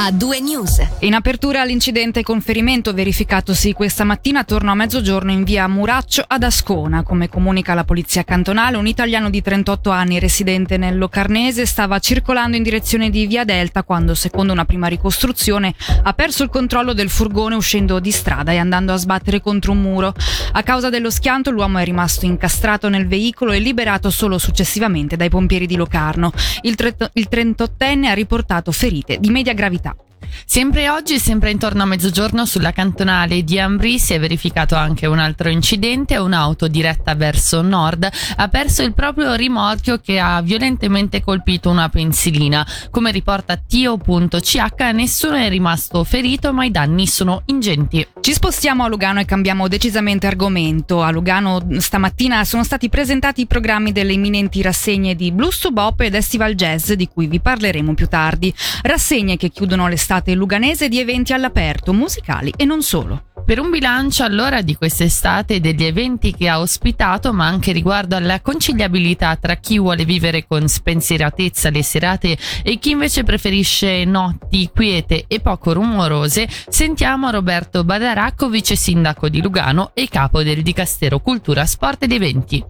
a due news. In apertura all'incidente con ferimento verificatosi questa mattina attorno a mezzogiorno in via Muraccio ad Ascona. Come comunica la polizia cantonale, un italiano di 38 anni residente nel Locarnese stava circolando in direzione di via Delta quando, secondo una prima ricostruzione, ha perso il controllo del furgone uscendo di strada e andando a sbattere contro un muro. A causa dello schianto l'uomo è rimasto incastrato nel veicolo e liberato solo successivamente dai pompieri di Locarno. Il, tre- il 38enne ha riportato ferite di media gravità. Sempre oggi, sempre intorno a mezzogiorno, sulla cantonale di Ambri si è verificato anche un altro incidente. Un'auto diretta verso nord ha perso il proprio rimorchio che ha violentemente colpito una pensilina. Come riporta Tio.ch, nessuno è rimasto ferito, ma i danni sono ingenti. Ci spostiamo a Lugano e cambiamo decisamente argomento. A Lugano stamattina sono stati presentati i programmi delle imminenti rassegne di Blues to Bop ed Estival Jazz, di cui vi parleremo più tardi. Rassegne che chiudono l'estate luganese di eventi all'aperto, musicali e non solo. Per un bilancio allora di quest'estate degli eventi che ha ospitato, ma anche riguardo alla conciliabilità tra chi vuole vivere con spensieratezza le serate e chi invece preferisce notti quiete e poco rumorose, sentiamo Roberto Badaracco, vice sindaco di Lugano e capo del Dicastero Cultura, Sport ed Eventi.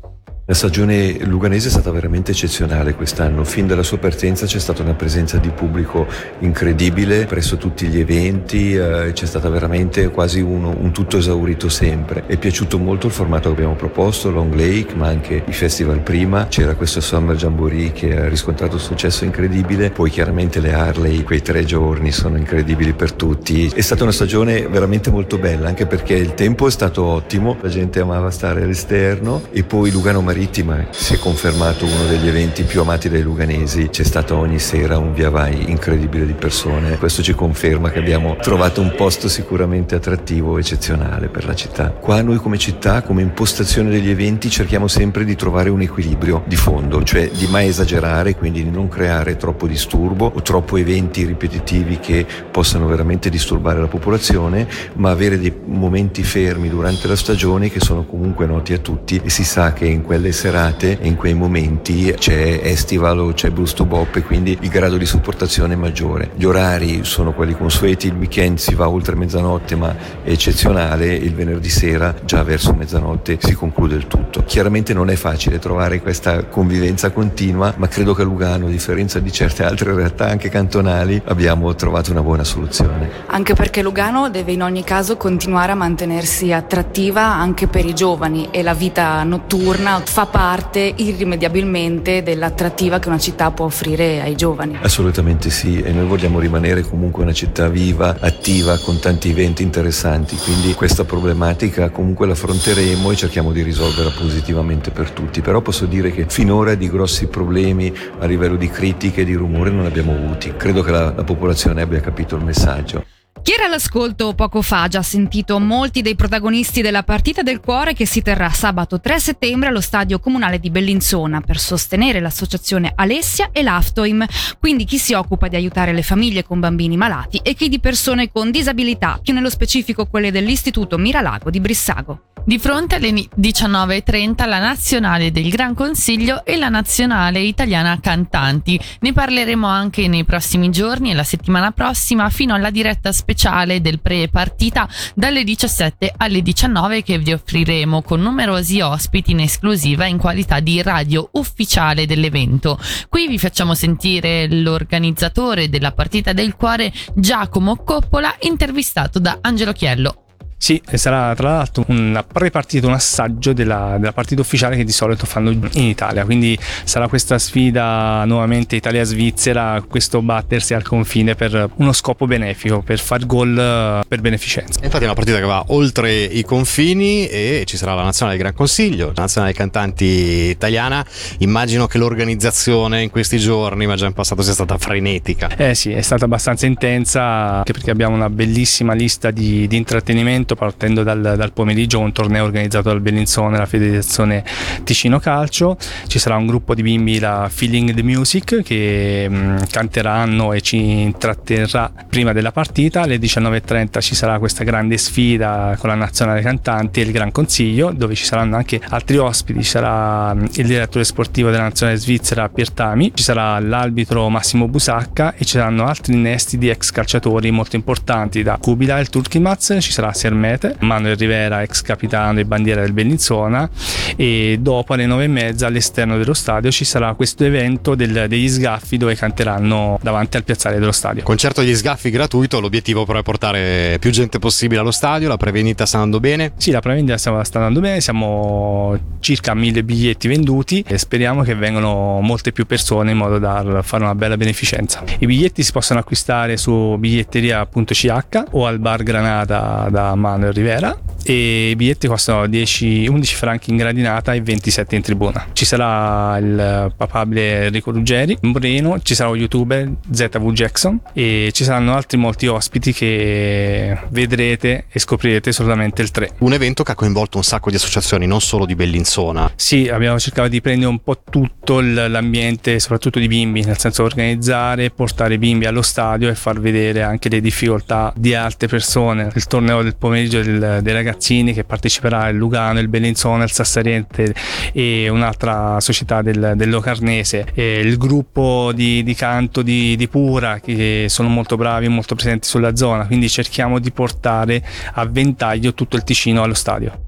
La stagione luganese è stata veramente eccezionale quest'anno, fin dalla sua partenza c'è stata una presenza di pubblico incredibile presso tutti gli eventi, eh, c'è stata veramente quasi un, un, tutto esaurito sempre. È piaciuto molto il formato che abbiamo proposto, Long Lake, ma anche i festival prima, c'era questo Summer Jamboree che ha riscontrato un successo incredibile, poi chiaramente le Harley, quei tre giorni sono incredibili per tutti. È stata una stagione veramente molto bella, anche perché il tempo è stato ottimo, la gente amava stare all'esterno e poi Lugano Marino Marittima. Si è confermato uno degli eventi più amati dai luganesi, c'è stato ogni sera un via vai incredibile di persone, questo ci conferma che abbiamo trovato un posto sicuramente attrattivo eccezionale per la città. Qua noi come città, come impostazione degli eventi cerchiamo sempre di trovare un equilibrio di fondo, cioè di mai esagerare, quindi di non creare troppo disturbo o troppo eventi ripetitivi che possano veramente disturbare la popolazione, ma avere dei momenti fermi durante la stagione che sono comunque noti a tutti e si sa che in quelle quelle serate in quei momenti c'è Estival o c'è Blues to Bop e quindi il grado di supportazione è maggiore. Gli orari sono quelli consueti, il weekend si va oltre mezzanotte ma è eccezionale, il venerdì sera già verso mezzanotte si conclude il tutto. Chiaramente non è facile trovare questa convivenza continua ma credo che a Lugano, a differenza di certe altre realtà anche cantonali, abbiamo trovato una buona soluzione. Anche perché Lugano deve in ogni caso continuare a mantenersi attrattiva anche per i giovani e la vita notturna fa parte irrimediabilmente dell'attrattiva che una città può offrire ai giovani. Assolutamente sì, e noi vogliamo rimanere comunque una città viva, attiva, con tanti eventi interessanti, quindi questa problematica comunque l'affronteremo e cerchiamo di risolverla positivamente per tutti, però posso dire che finora di grossi problemi a livello di critiche e di rumore non abbiamo avuti, credo che la, la popolazione abbia capito il messaggio. Chi era all'ascolto poco fa ha già sentito molti dei protagonisti della partita del cuore che si terrà sabato 3 settembre allo stadio comunale di Bellinzona per sostenere l'associazione Alessia e l'Aftoim, quindi chi si occupa di aiutare le famiglie con bambini malati e chi di persone con disabilità, più nello specifico quelle dell'Istituto Miralago di Brissago. Di fronte alle 19.30 la nazionale del Gran Consiglio e la nazionale italiana cantanti. Ne parleremo anche nei prossimi giorni e la settimana prossima fino alla diretta speciale del pre-partita dalle 17 alle 19 che vi offriremo con numerosi ospiti in esclusiva in qualità di radio ufficiale dell'evento. Qui vi facciamo sentire l'organizzatore della partita del cuore Giacomo Coppola intervistato da Angelo Chiello. Sì, sarà tra l'altro una pre-partita, un assaggio della, della, partita ufficiale che di solito fanno in Italia, quindi sarà questa sfida nuovamente Italia-Svizzera, questo battersi al confine per uno scopo benefico, per far gol eh, per beneficenza. Infatti è una partita che va oltre i confini e ci sarà la nazionale del Gran Consiglio, la nazionale dei cantanti italiana, immagino che l'organizzazione in questi giorni, ma già in passato, sia stata frenetica. Eh sì, è stata abbastanza intensa, anche perché abbiamo una bellissima lista di, di intrattenimento appunto partendo dal, dal pomeriggio un torneo organizzato dal Bellinzone, la federazione Ticino Calcio. Ci sarà un gruppo di bimbi, la Feeling the Music, che mh, mm, canteranno e ci intratterrà prima della partita. Alle 19.30 ci sarà questa grande sfida con la nazionale cantanti e il Gran Consiglio, dove ci saranno anche altri ospiti. Ci sarà mm, il direttore sportivo della nazionale svizzera Piertami, ci sarà l'arbitro Massimo Busacca e ci saranno altri innesti di ex calciatori molto importanti da Kubila il Turkimaz, ci sarà Sermete, Manuel Rivera, ex capitano e bandiera del Bellinzona e dopo alle nove e mezza all'esterno dello stadio ci sarà questo evento del, degli sgaffi dove canteranno davanti al piazzale dello stadio. Concerto degli sgaffi gratuito, l'obiettivo però è portare più gente possibile allo stadio, la prevendita sta andando bene? Sì, la prevendita sta andando bene, siamo circa mille biglietti venduti e speriamo che vengano molte più persone in modo da fare una bella beneficenza. I biglietti si possono acquistare su biglietteria.ch o al bar Granata da Manuel Rivera e i biglietti costano 10, 11 franchi in gradinata e 27 in tribuna. Ci sarà il papabile Enrico Ruggeri, Moreno, ci sarà un youtuber ZV Jackson e ci saranno altri molti ospiti che vedrete e scoprirete solamente il 3. Un evento che ha coinvolto un sacco di associazioni, non solo di Bellinzona. Sì, abbiamo cercato di prendere un po' tutto l'ambiente, soprattutto di bimbi, nel senso organizzare, portare i bimbi allo stadio e far vedere anche le difficoltà di altre persone. Il torneo del pomeriggio del, dei ragazzi ragazzini che parteciperà il Lugano, il Bellinzona, il Sassariente e un'altra società del, del Locarnese, e il gruppo di, di canto di, di, Pura che sono molto bravi e molto presenti sulla zona, quindi cerchiamo di portare a ventaglio tutto il Ticino allo stadio.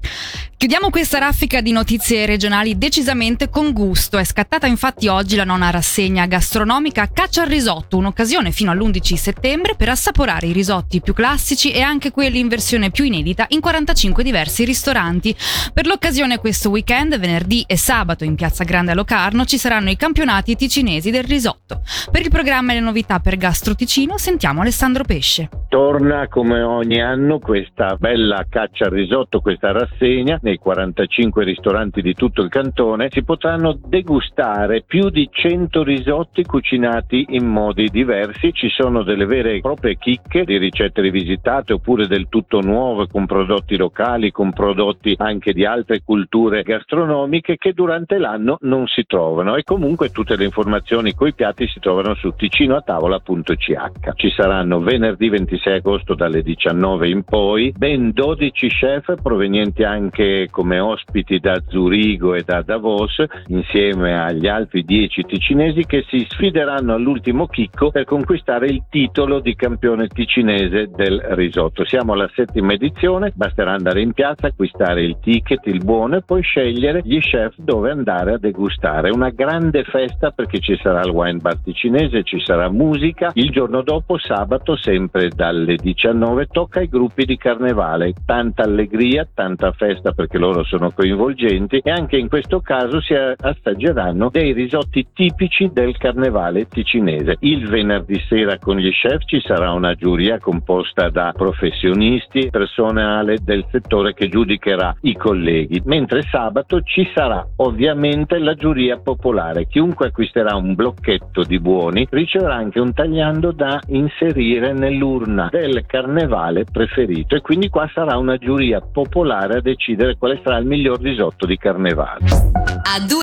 Chiudiamo questa raffica di notizie regionali decisamente con gusto. È scattata infatti oggi la nona rassegna gastronomica Caccia al risotto, un'occasione fino all'11 settembre per assaporare i risotti più classici e anche quelli in versione più inedita in 45 diversi ristoranti. Per l'occasione questo weekend, venerdì e sabato in Piazza Grande a Locarno ci saranno i campionati ticinesi del risotto. Per il programma e le novità per Gastro Ticino sentiamo Alessandro Pesce. Torna come ogni anno questa bella caccia al risotto, questa rassegna nei 45 ristoranti di tutto il cantone si potranno degustare più di 100 risotti cucinati in modi diversi. Ci sono delle vere e proprie chicche di ricette rivisitate oppure del tutto nuove con prodotti locali, con prodotti anche di altre culture gastronomiche che durante l'anno non si trovano e comunque tutte le informazioni coi piatti si trovano su ticinoatavola.ch. Ci saranno venerdì 26 agosto dalle 19 in poi ben 12 chef provenienti anche come ospiti da Zurigo e da Davos insieme agli altri dieci ticinesi che si sfideranno all'ultimo chicco per conquistare il titolo di campione ticinese del risotto. Siamo alla settima edizione, basterà andare in piazza, acquistare il ticket, il buono e poi scegliere gli chef dove andare a degustare. Una grande festa perché ci sarà il wine bar ticinese, ci sarà musica. Il giorno dopo, sabato, sempre dalle 19, tocca ai gruppi di carnevale. Tanta allegria, tanta festa perché loro sono coinvolgenti e anche in questo caso si assaggeranno dei risotti tipici del carnevale ticinese. Il venerdì sera con gli chef ci sarà una giuria composta da professionisti, personale del settore che giudicherà i colleghi, mentre sabato ci sarà ovviamente la giuria popolare. Chiunque acquisterà un blocchetto di buoni riceverà anche un tagliando da inserire nell'urna del carnevale preferito e quindi qua sarà una giuria popolare a decidere quale sarà il miglior risotto di carnevale.